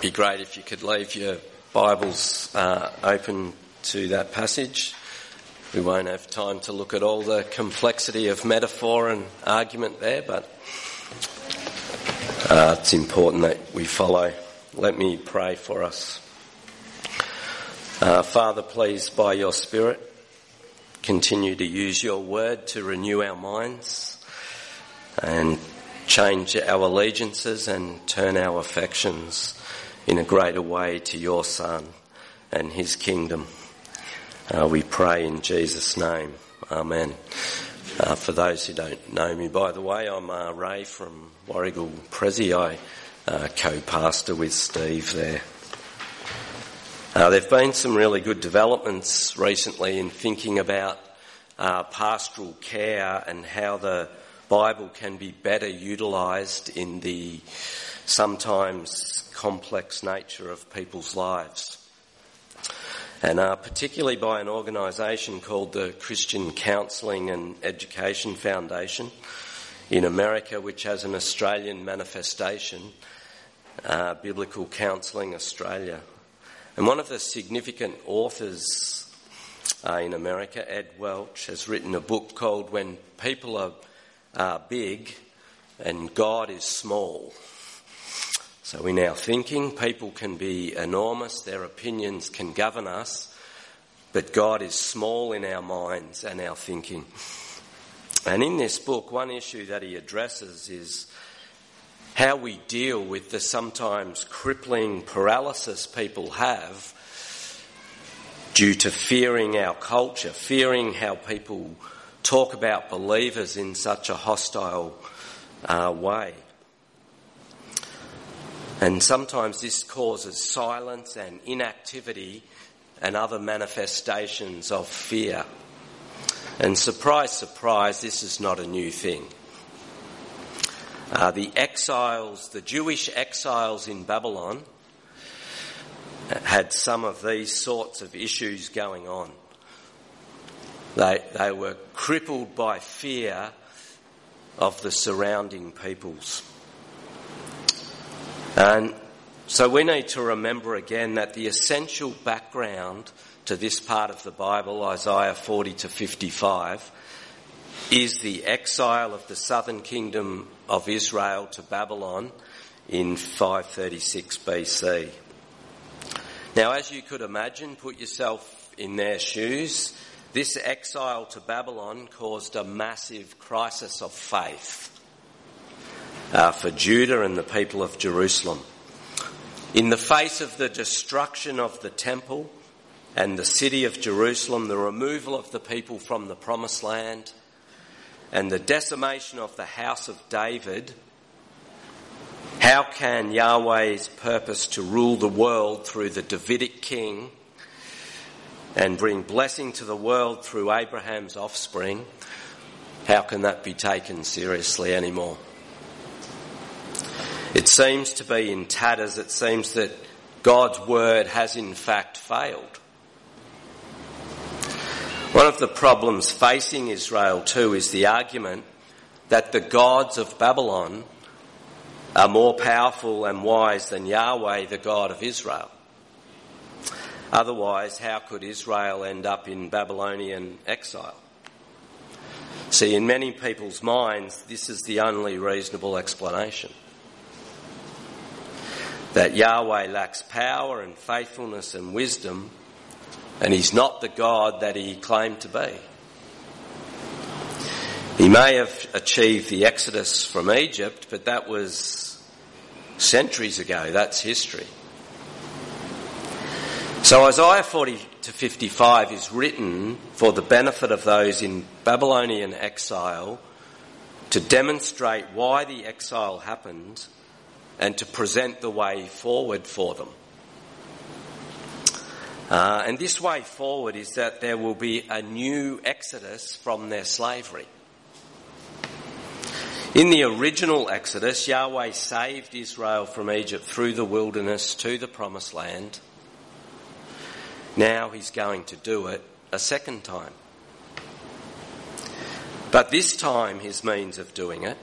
be great if you could leave your Bibles uh, open to that passage. We won't have time to look at all the complexity of metaphor and argument there, but uh, it's important that we follow. Let me pray for us. Uh, Father, please, by your Spirit, continue to use your word to renew our minds and change our allegiances and turn our affections in a greater way to your Son and his kingdom. Uh, we pray in Jesus' name. Amen. Uh, for those who don't know me, by the way, I'm uh, Ray from Warrigal Prezi. I uh, co-pastor with Steve there. Uh, there have been some really good developments recently in thinking about uh, pastoral care and how the Bible can be better utilised in the sometimes complex nature of people's lives. And uh, particularly by an organisation called the Christian Counselling and Education Foundation in America, which has an Australian manifestation, uh, Biblical Counselling Australia. And one of the significant authors uh, in America, Ed Welch, has written a book called When People Are uh, Big and God is Small. So, in our thinking, people can be enormous, their opinions can govern us, but God is small in our minds and our thinking. And in this book, one issue that he addresses is how we deal with the sometimes crippling paralysis people have due to fearing our culture, fearing how people talk about believers in such a hostile uh, way. And sometimes this causes silence and inactivity and other manifestations of fear. And surprise, surprise, this is not a new thing. Uh, the exiles, the Jewish exiles in Babylon, had some of these sorts of issues going on. They, they were crippled by fear of the surrounding peoples. And so we need to remember again that the essential background to this part of the Bible, Isaiah 40 to 55, is the exile of the southern kingdom of Israel to Babylon in 536 BC. Now, as you could imagine, put yourself in their shoes, this exile to Babylon caused a massive crisis of faith uh, for Judah and the people of Jerusalem. In the face of the destruction of the temple and the city of Jerusalem, the removal of the people from the promised land, and the decimation of the house of David, how can Yahweh's purpose to rule the world through the Davidic king and bring blessing to the world through Abraham's offspring, how can that be taken seriously anymore? It seems to be in tatters. It seems that God's word has in fact failed. One of the problems facing Israel too is the argument that the gods of Babylon are more powerful and wise than Yahweh, the God of Israel. Otherwise, how could Israel end up in Babylonian exile? See, in many people's minds, this is the only reasonable explanation that Yahweh lacks power and faithfulness and wisdom, and he's not the God that he claimed to be. He may have achieved the exodus from Egypt, but that was centuries ago. That's history. So Isaiah 40 to 55 is written for the benefit of those in Babylonian exile to demonstrate why the exile happened and to present the way forward for them. Uh, and this way forward is that there will be a new exodus from their slavery. In the original Exodus, Yahweh saved Israel from Egypt through the wilderness to the promised land. Now he's going to do it a second time. But this time, his means of doing it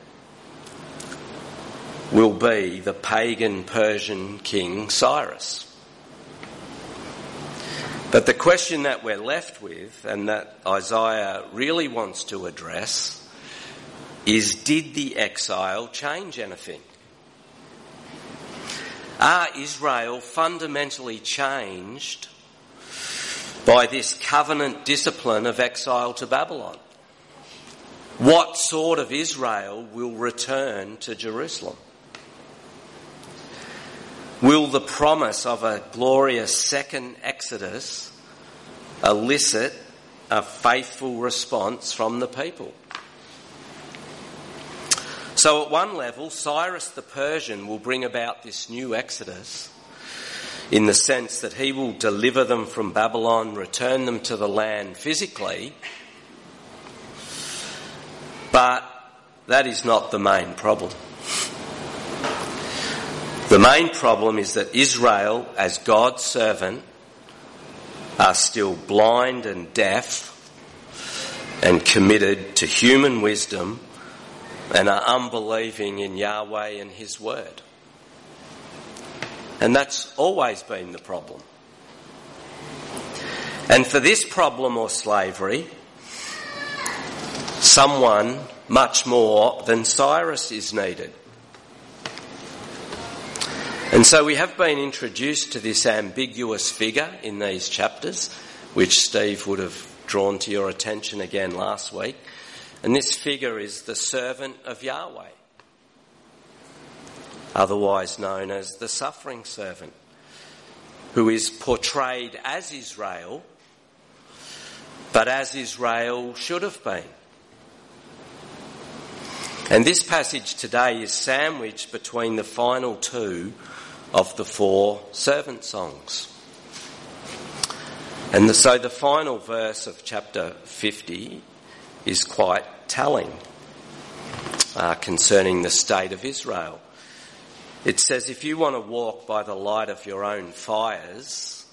will be the pagan Persian king Cyrus. But the question that we're left with, and that Isaiah really wants to address, is did the exile change anything? Are Israel fundamentally changed by this covenant discipline of exile to Babylon? What sort of Israel will return to Jerusalem? Will the promise of a glorious second Exodus elicit a faithful response from the people? So, at one level, Cyrus the Persian will bring about this new Exodus in the sense that he will deliver them from Babylon, return them to the land physically, but that is not the main problem. The main problem is that Israel, as God's servant, are still blind and deaf and committed to human wisdom and are unbelieving in Yahweh and His Word. And that's always been the problem. And for this problem or slavery, someone much more than Cyrus is needed. And so we have been introduced to this ambiguous figure in these chapters, which Steve would have drawn to your attention again last week. And this figure is the servant of Yahweh, otherwise known as the suffering servant, who is portrayed as Israel, but as Israel should have been. And this passage today is sandwiched between the final two of the four servant songs. And the, so the final verse of chapter 50 is quite telling uh, concerning the state of Israel. It says, if you want to walk by the light of your own fires,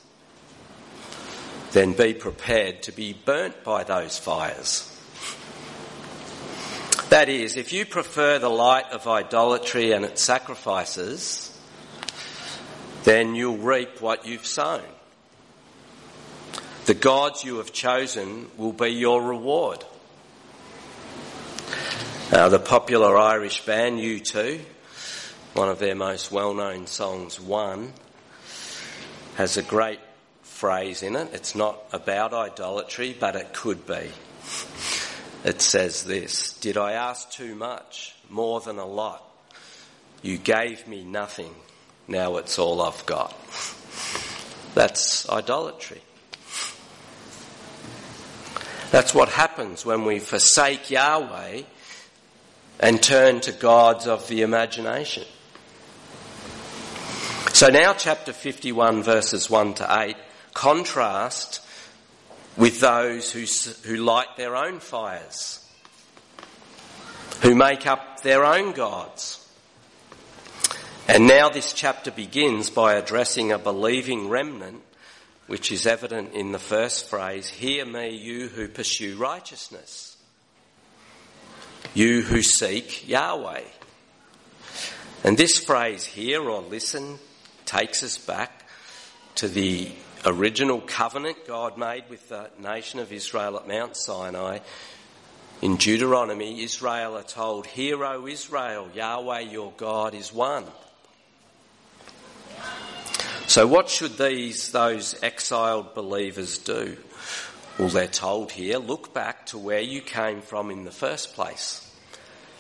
then be prepared to be burnt by those fires. That is, if you prefer the light of idolatry and its sacrifices, then you'll reap what you've sown. The gods you have chosen will be your reward. Now, the popular Irish band U2, one of their most well known songs, One, has a great phrase in it. It's not about idolatry, but it could be. It says this Did I ask too much, more than a lot? You gave me nothing now it's all I've got. That's idolatry. That's what happens when we forsake Yahweh and turn to gods of the imagination. So now, chapter 51, verses 1 to 8, contrast with those who, who light their own fires, who make up their own gods. And now this chapter begins by addressing a believing remnant, which is evident in the first phrase, Hear me, you who pursue righteousness, you who seek Yahweh. And this phrase, hear or listen, takes us back to the original covenant God made with the nation of Israel at Mount Sinai. In Deuteronomy, Israel are told, Hear, O Israel, Yahweh your God is one. So, what should these, those exiled believers do? Well, they're told here look back to where you came from in the first place.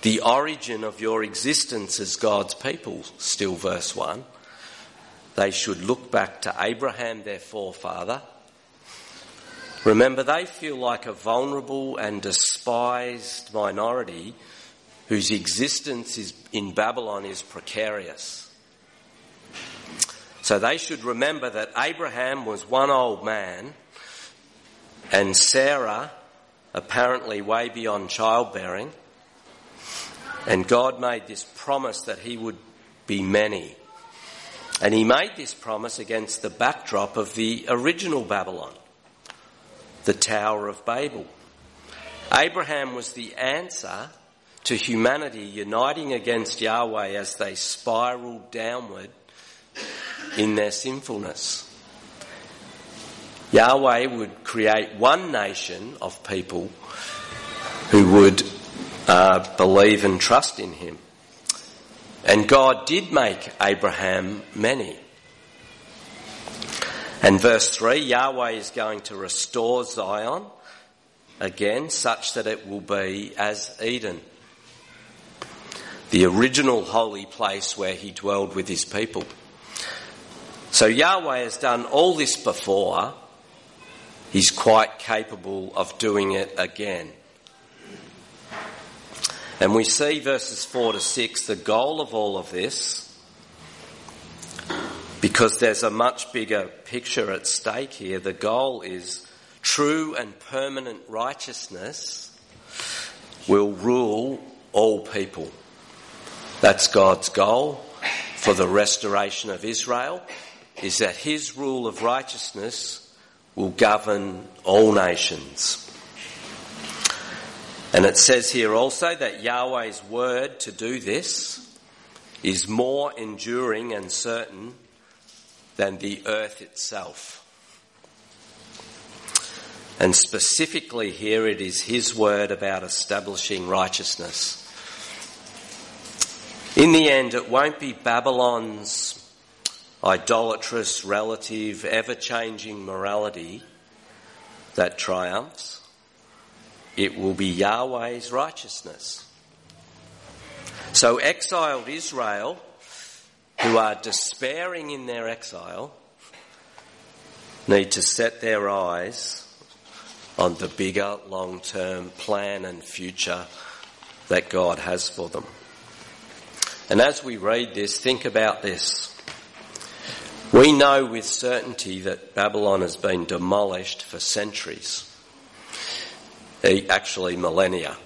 The origin of your existence as God's people, still verse 1. They should look back to Abraham, their forefather. Remember, they feel like a vulnerable and despised minority whose existence is, in Babylon is precarious. So they should remember that Abraham was one old man and Sarah apparently way beyond childbearing. And God made this promise that he would be many. And he made this promise against the backdrop of the original Babylon, the Tower of Babel. Abraham was the answer to humanity uniting against Yahweh as they spiraled downward in their sinfulness. Yahweh would create one nation of people who would uh, believe and trust in him. And God did make Abraham many. And verse 3 Yahweh is going to restore Zion again, such that it will be as Eden, the original holy place where he dwelled with his people. So Yahweh has done all this before, he's quite capable of doing it again. And we see verses 4 to 6, the goal of all of this, because there's a much bigger picture at stake here. The goal is true and permanent righteousness will rule all people. That's God's goal for the restoration of Israel, is that his rule of righteousness will govern all nations. And it says here also that Yahweh's word to do this is more enduring and certain than the earth itself. And specifically here it is his word about establishing righteousness. In the end, it won't be Babylon's idolatrous, relative, ever changing morality that triumphs it will be Yahweh's righteousness. So exiled Israel, who are despairing in their exile, need to set their eyes on the bigger long term plan and future that God has for them. And as we read this, think about this. We know with certainty that Babylon has been demolished for centuries actually millennia.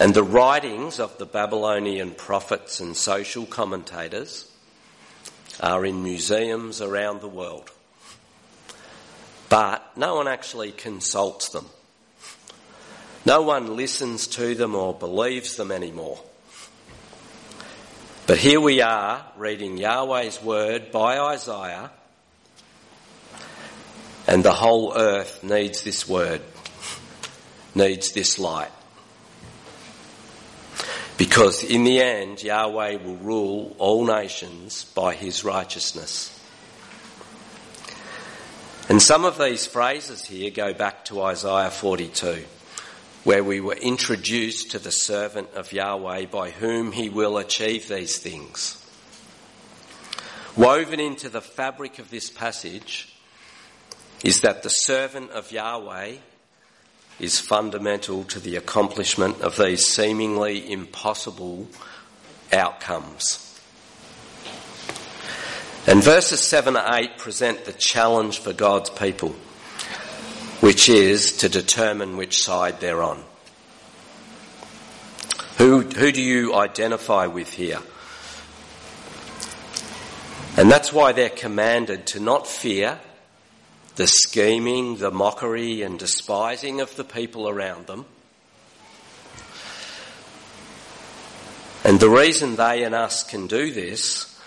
And the writings of the Babylonian prophets and social commentators are in museums around the world. But no one actually consults them. No one listens to them or believes them anymore. But here we are reading Yahweh's word by Isaiah, and the whole earth needs this word needs this light. Because in the end, Yahweh will rule all nations by his righteousness. And some of these phrases here go back to Isaiah 42, where we were introduced to the servant of Yahweh by whom he will achieve these things. Woven into the fabric of this passage is that the servant of Yahweh is fundamental to the accomplishment of these seemingly impossible outcomes. And verses 7 to 8 present the challenge for God's people, which is to determine which side they're on. Who, who do you identify with here? And that's why they're commanded to not fear the scheming, the mockery and despising of the people around them. And the reason they and us can do this,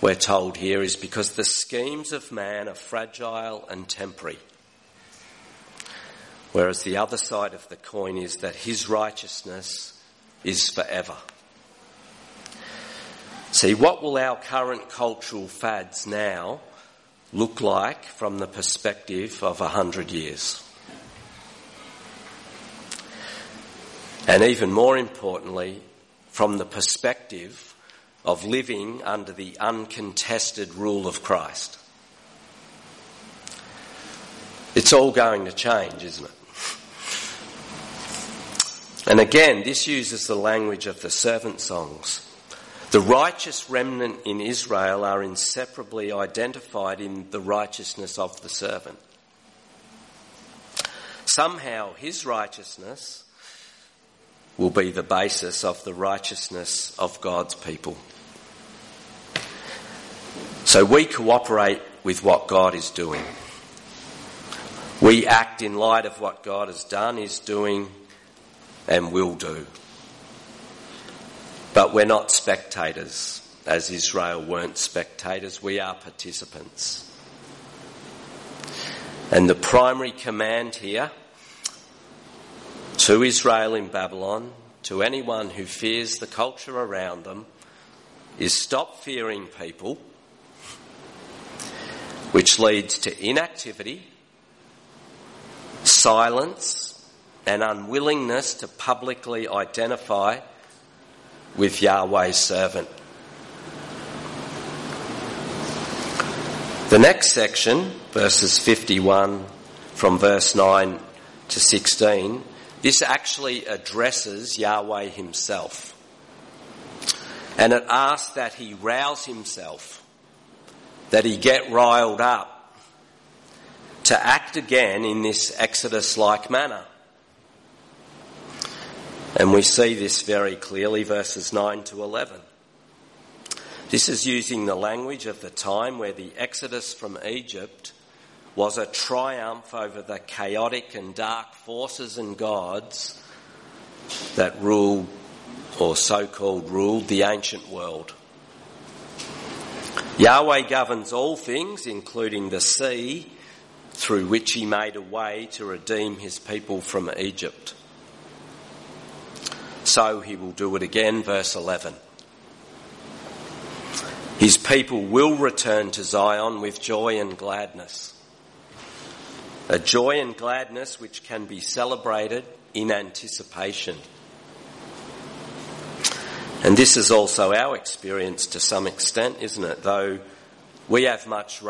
we're told here, is because the schemes of man are fragile and temporary. Whereas the other side of the coin is that his righteousness is forever. See, what will our current cultural fads now look like from the perspective of a hundred years? And even more importantly, from the perspective of living under the uncontested rule of Christ. It's all going to change, isn't it? And again, this uses the language of the servant songs. The righteous remnant in Israel are inseparably identified in the righteousness of the servant. Somehow his righteousness will be the basis of the righteousness of God's people. So we cooperate with what God is doing. We act in light of what God has done, is doing, and will do. But we're not spectators, as Israel weren't spectators, we are participants. And the primary command here to Israel in Babylon, to anyone who fears the culture around them, is stop fearing people, which leads to inactivity, silence, and unwillingness to publicly identify with Yahweh's servant. The next section, verses 51 from verse 9 to 16, this actually addresses Yahweh himself. And it asks that he rouse himself, that he get riled up to act again in this Exodus like manner. And we see this very clearly, verses 9 to 11. This is using the language of the time where the exodus from Egypt was a triumph over the chaotic and dark forces and gods that ruled, or so called ruled, the ancient world. Yahweh governs all things, including the sea, through which he made a way to redeem his people from Egypt. So he will do it again, verse 11. His people will return to Zion with joy and gladness. A joy and gladness which can be celebrated in anticipation. And this is also our experience to some extent, isn't it? Though we have much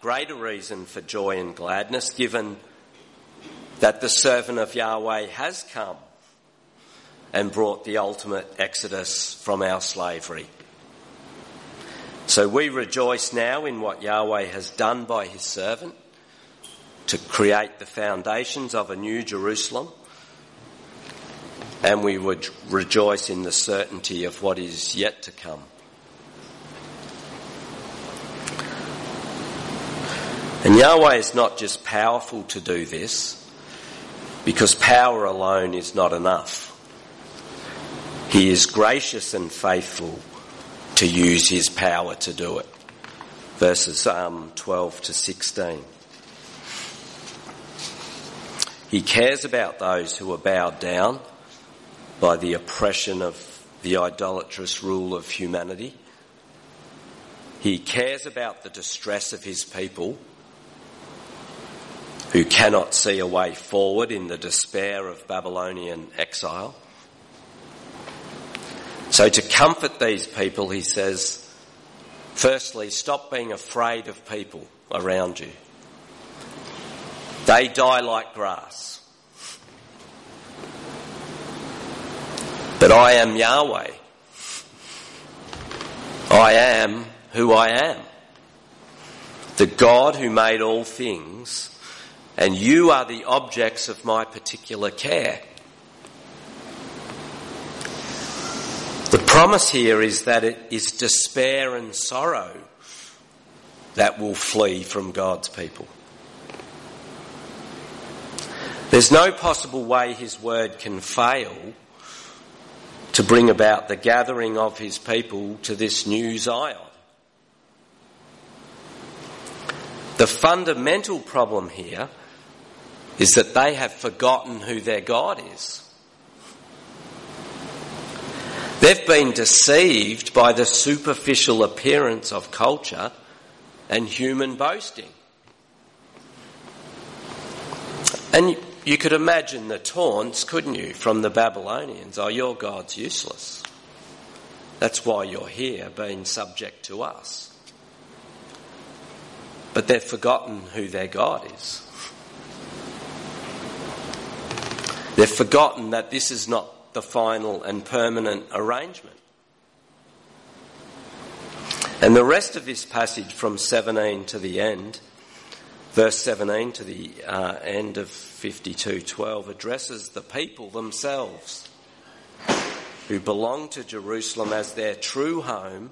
greater reason for joy and gladness given that the servant of Yahweh has come and brought the ultimate exodus from our slavery. So we rejoice now in what Yahweh has done by his servant to create the foundations of a new Jerusalem. And we would rejoice in the certainty of what is yet to come. And Yahweh is not just powerful to do this, because power alone is not enough. He is gracious and faithful to use his power to do it. Verses um, 12 to 16. He cares about those who are bowed down by the oppression of the idolatrous rule of humanity. He cares about the distress of his people who cannot see a way forward in the despair of Babylonian exile. So to comfort these people, he says, firstly, stop being afraid of people around you. They die like grass. But I am Yahweh. I am who I am. The God who made all things, and you are the objects of my particular care. The promise here is that it is despair and sorrow that will flee from God's people. There's no possible way His word can fail to bring about the gathering of His people to this new Zion. The fundamental problem here is that they have forgotten who their God is. They've been deceived by the superficial appearance of culture and human boasting. And you could imagine the taunts, couldn't you, from the Babylonians? Oh, your God's useless. That's why you're here, being subject to us. But they've forgotten who their God is. They've forgotten that this is not the final and permanent arrangement. And the rest of this passage from 17 to the end, verse 17 to the uh, end of 52:12 addresses the people themselves who belong to Jerusalem as their true home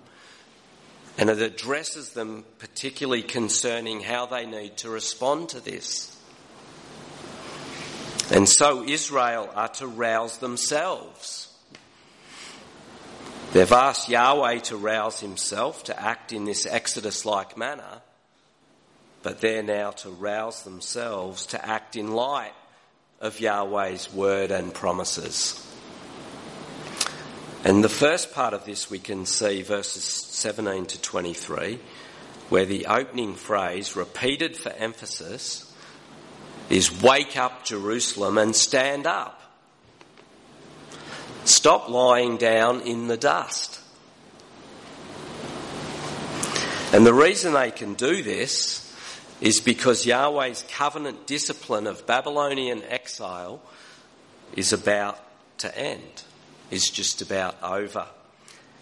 and it addresses them particularly concerning how they need to respond to this. And so Israel are to rouse themselves. They've asked Yahweh to rouse himself to act in this Exodus like manner, but they're now to rouse themselves to act in light of Yahweh's word and promises. And the first part of this we can see verses 17 to 23, where the opening phrase, repeated for emphasis, is wake up Jerusalem and stand up. Stop lying down in the dust. And the reason they can do this is because Yahweh's covenant discipline of Babylonian exile is about to end, is just about over.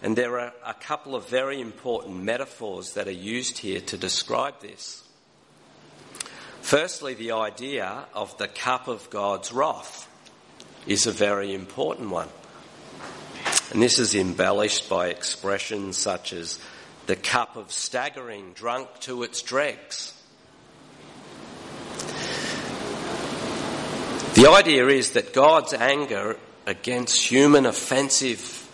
And there are a couple of very important metaphors that are used here to describe this. Firstly, the idea of the cup of God's wrath is a very important one. And this is embellished by expressions such as the cup of staggering drunk to its dregs. The idea is that God's anger against human offensive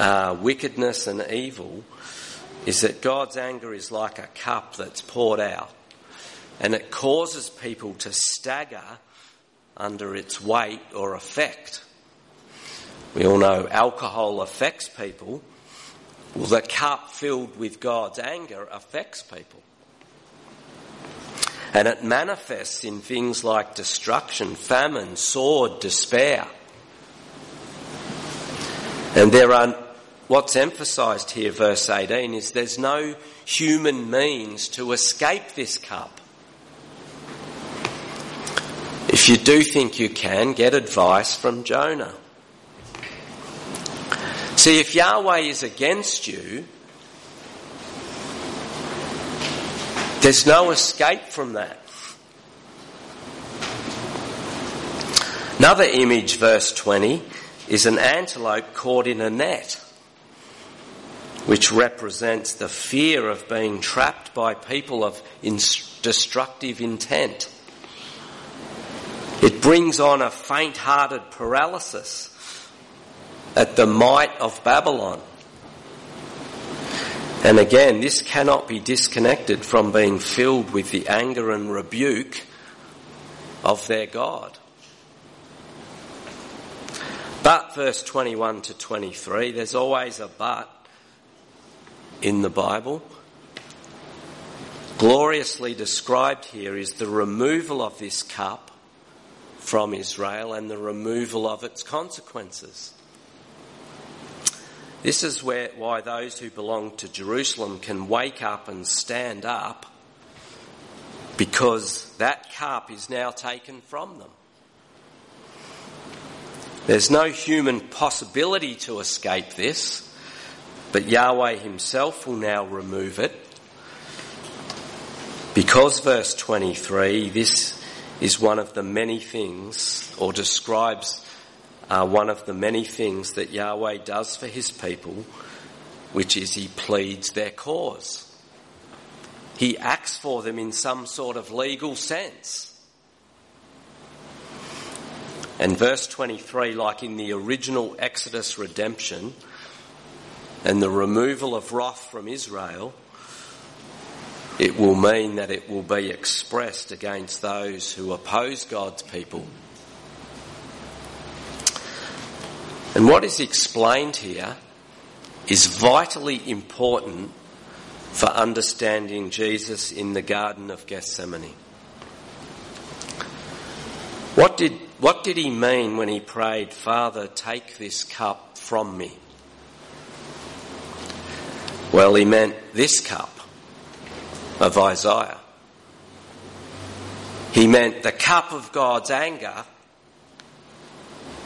uh, wickedness and evil is that God's anger is like a cup that's poured out and it causes people to stagger under its weight or effect. We all know alcohol affects people. Well, the cup filled with God's anger affects people. And it manifests in things like destruction, famine, sword, despair. And there are, what's emphasised here, verse 18, is there's no human means to escape this cup. If you do think you can, get advice from Jonah. See, if Yahweh is against you, There's no escape from that. Another image, verse 20, is an antelope caught in a net, which represents the fear of being trapped by people of destructive intent. It brings on a faint hearted paralysis at the might of Babylon. And again, this cannot be disconnected from being filled with the anger and rebuke of their God. But, verse 21 to 23, there's always a but in the Bible. Gloriously described here is the removal of this cup from Israel and the removal of its consequences. This is where, why those who belong to Jerusalem can wake up and stand up because that cup is now taken from them. There's no human possibility to escape this, but Yahweh Himself will now remove it. Because verse 23, this is one of the many things, or describes uh, one of the many things that Yahweh does for his people, which is he pleads their cause. He acts for them in some sort of legal sense. And verse 23, like in the original Exodus redemption and the removal of wrath from Israel, it will mean that it will be expressed against those who oppose God's people And what is explained here is vitally important for understanding Jesus in the Garden of Gethsemane. What did, what did he mean when he prayed, Father, take this cup from me? Well, he meant this cup of Isaiah. He meant the cup of God's anger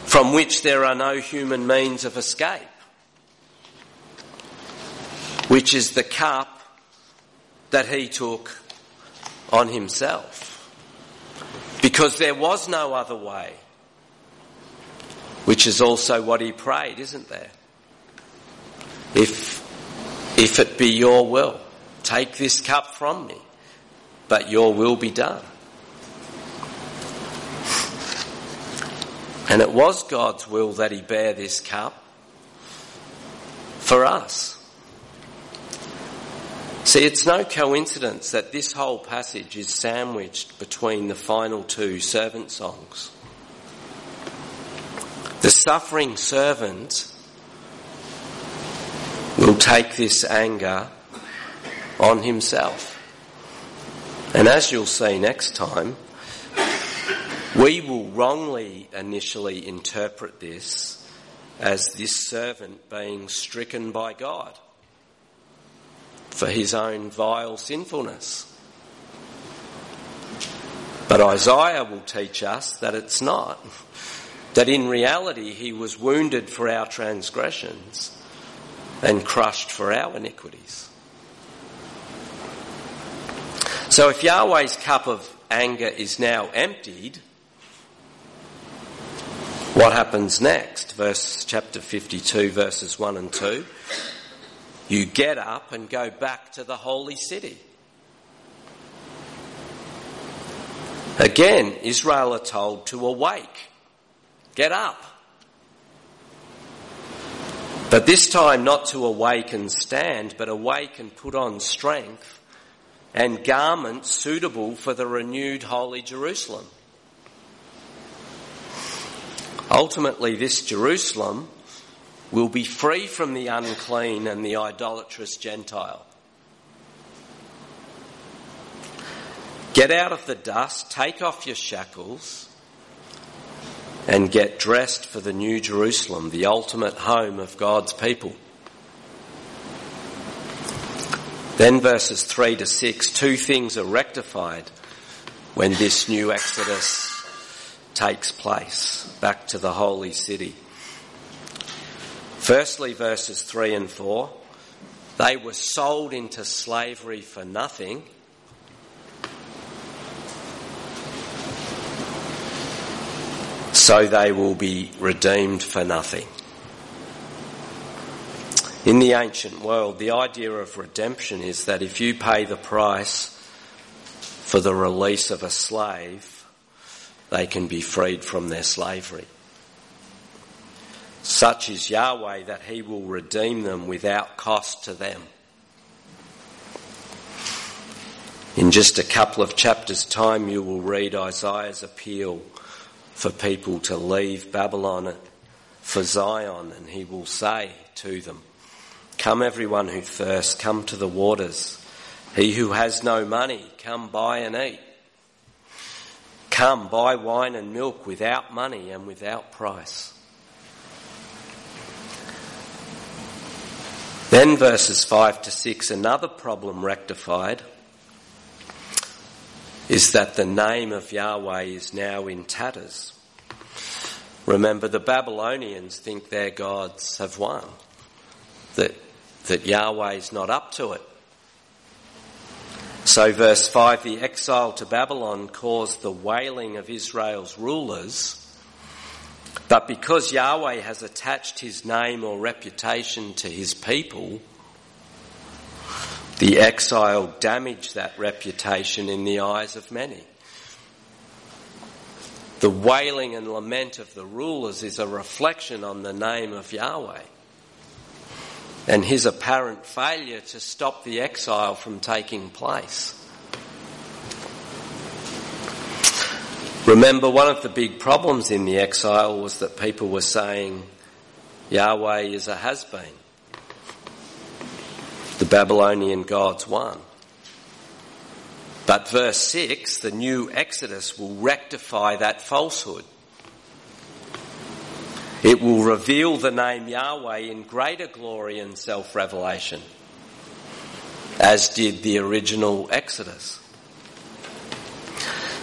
from which there are no human means of escape, which is the cup that he took on himself. Because there was no other way, which is also what he prayed, isn't there? If, if it be your will, take this cup from me, but your will be done. And it was God's will that he bear this cup for us. See, it's no coincidence that this whole passage is sandwiched between the final two servant songs. The suffering servant will take this anger on himself. And as you'll see next time, we will wrongly initially interpret this as this servant being stricken by God for his own vile sinfulness. But Isaiah will teach us that it's not. That in reality he was wounded for our transgressions and crushed for our iniquities. So if Yahweh's cup of anger is now emptied, what happens next? Verse chapter 52 verses 1 and 2. You get up and go back to the holy city. Again, Israel are told to awake. Get up. But this time not to awake and stand, but awake and put on strength and garments suitable for the renewed holy Jerusalem. Ultimately, this Jerusalem will be free from the unclean and the idolatrous Gentile. Get out of the dust, take off your shackles, and get dressed for the new Jerusalem, the ultimate home of God's people. Then verses 3 to 6, two things are rectified when this new Exodus takes place back to the holy city. Firstly, verses 3 and 4 they were sold into slavery for nothing. So they will be redeemed for nothing. In the ancient world, the idea of redemption is that if you pay the price for the release of a slave, they can be freed from their slavery. Such is Yahweh that he will redeem them without cost to them. In just a couple of chapters' time, you will read Isaiah's appeal for people to leave Babylon for Zion, and he will say to them, Come, everyone who thirsts, come to the waters. He who has no money, come buy and eat. Come, buy wine and milk without money and without price. Then verses 5 to 6, another problem rectified is that the name of Yahweh is now in tatters. Remember, the Babylonians think their gods have won, that, that Yahweh is not up to it. So, verse 5 the exile to Babylon caused the wailing of Israel's rulers but because Yahweh has attached his name or reputation to his people, the exile damaged that reputation in the eyes of many. The wailing and lament of the rulers is a reflection on the name of Yahweh and his apparent failure to stop the exile from taking place. Remember, one of the big problems in the exile was that people were saying Yahweh is a has been. The Babylonian gods won. But verse 6, the new Exodus will rectify that falsehood. It will reveal the name Yahweh in greater glory and self revelation, as did the original Exodus.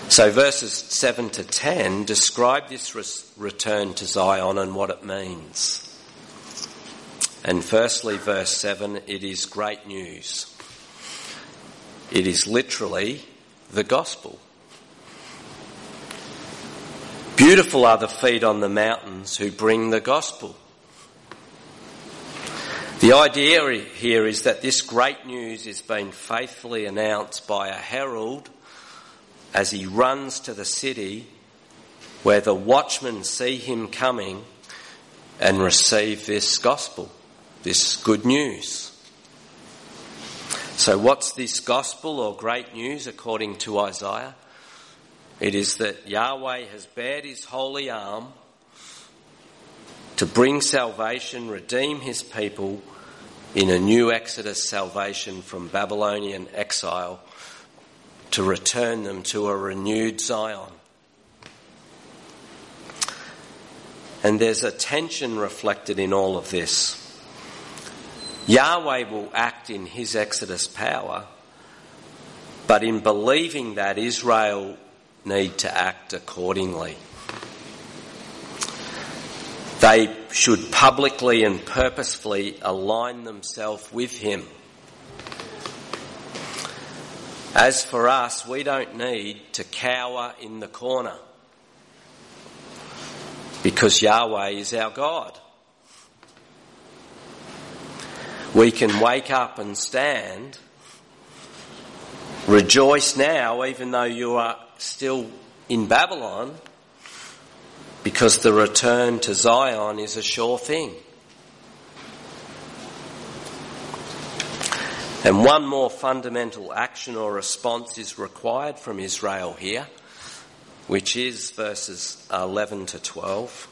So verses 7 to 10 describe this return to Zion and what it means. And firstly, verse 7, it is great news. It is literally the gospel. Beautiful are the feet on the mountains who bring the gospel. The idea here is that this great news is being faithfully announced by a herald as he runs to the city where the watchmen see him coming and receive this gospel, this good news. So, what's this gospel or great news according to Isaiah? It is that Yahweh has bared his holy arm to bring salvation, redeem his people in a new Exodus salvation from Babylonian exile to return them to a renewed Zion. And there's a tension reflected in all of this. Yahweh will act in his Exodus power, but in believing that, Israel need to act accordingly. They should publicly and purposefully align themselves with Him. As for us, we don't need to cower in the corner because Yahweh is our God. We can wake up and stand, rejoice now, even though you are still in Babylon because the return to Zion is a sure thing. And one more fundamental action or response is required from Israel here, which is verses 11 to 12.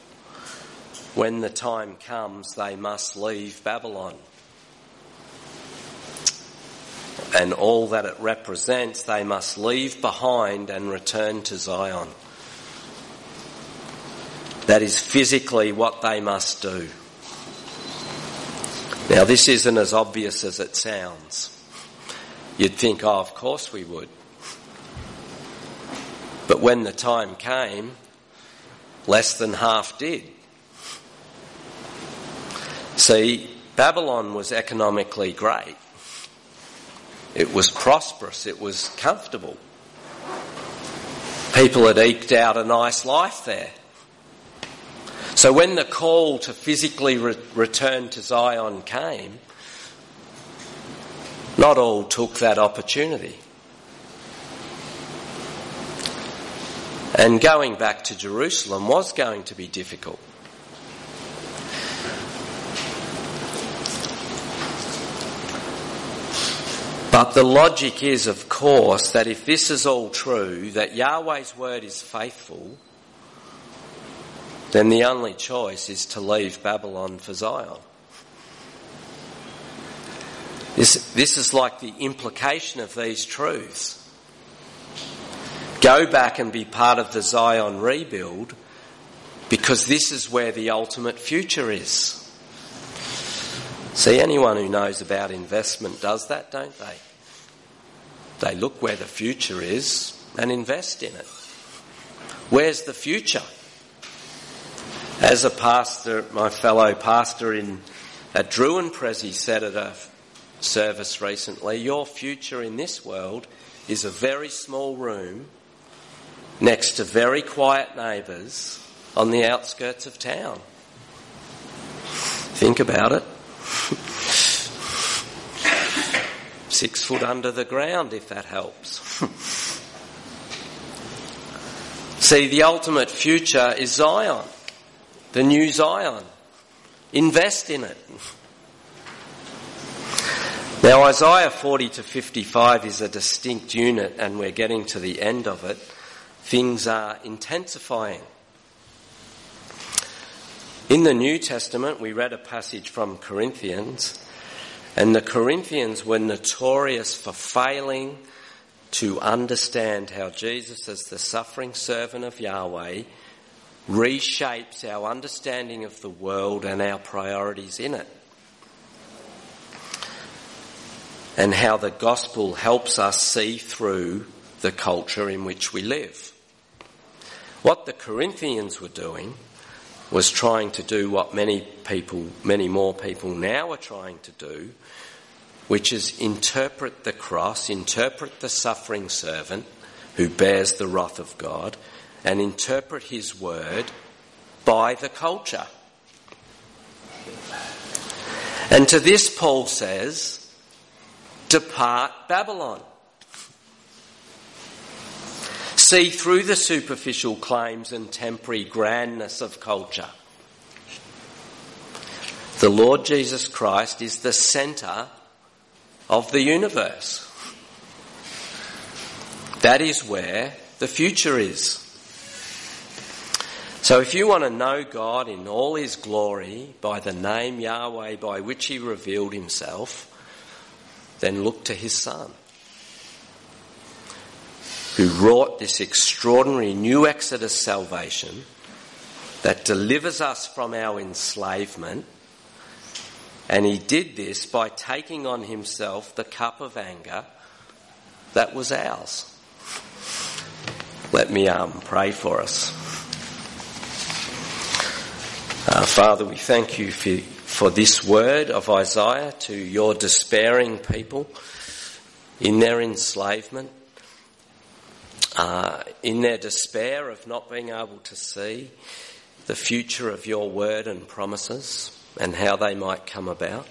When the time comes, they must leave Babylon. And all that it represents, they must leave behind and return to Zion. That is physically what they must do. Now, this isn't as obvious as it sounds. You'd think, oh, of course we would. But when the time came, less than half did. See, Babylon was economically great. It was prosperous. It was comfortable. People had eked out a nice life there. So when the call to physically re- return to Zion came, not all took that opportunity. And going back to Jerusalem was going to be difficult. But the logic is, of course, that if this is all true, that Yahweh's word is faithful, then the only choice is to leave Babylon for Zion. This, this is like the implication of these truths. Go back and be part of the Zion rebuild because this is where the ultimate future is. See, anyone who knows about investment does that, don't they? They look where the future is and invest in it. Where's the future? As a pastor, my fellow pastor in at Druin Prezi said at a service recently, your future in this world is a very small room next to very quiet neighbours on the outskirts of town. Think about it. Six foot under the ground, if that helps. See, the ultimate future is Zion the new Zion. Invest in it. Now, Isaiah 40 to 55 is a distinct unit, and we're getting to the end of it. Things are intensifying. In the New Testament, we read a passage from Corinthians, and the Corinthians were notorious for failing to understand how Jesus, as the suffering servant of Yahweh, reshapes our understanding of the world and our priorities in it. And how the gospel helps us see through the culture in which we live. What the Corinthians were doing was trying to do what many people, many more people now are trying to do, which is interpret the cross, interpret the suffering servant who bears the wrath of God, and interpret his word by the culture. And to this, Paul says, Depart Babylon. See through the superficial claims and temporary grandness of culture. The Lord Jesus Christ is the centre of the universe. That is where the future is. So if you want to know God in all his glory by the name Yahweh by which he revealed himself, then look to his son who wrought this extraordinary new Exodus salvation that delivers us from our enslavement. And he did this by taking on himself the cup of anger that was ours. Let me um, pray for us. Uh, Father, we thank you for, for this word of Isaiah to your despairing people in their enslavement uh, in their despair of not being able to see the future of your word and promises and how they might come about.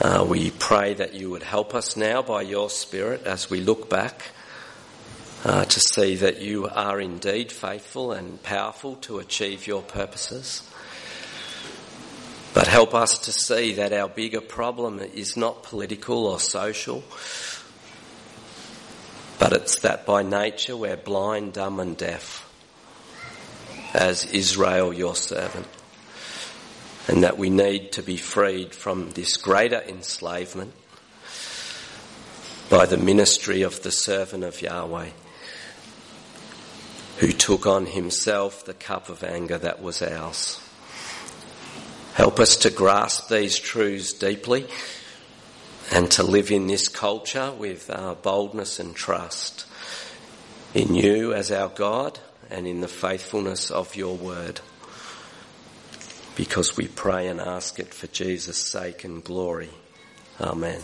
Uh, we pray that you would help us now by your Spirit as we look back uh, to see that you are indeed faithful and powerful to achieve your purposes. But help us to see that our bigger problem is not political or social, but it's that by nature we're blind, dumb, and deaf, as Israel, your servant. And that we need to be freed from this greater enslavement by the ministry of the servant of Yahweh, who took on himself the cup of anger that was ours. Help us to grasp these truths deeply and to live in this culture with uh, boldness and trust in you as our God and in the faithfulness of your word. Because we pray and ask it for Jesus' sake and glory. Amen.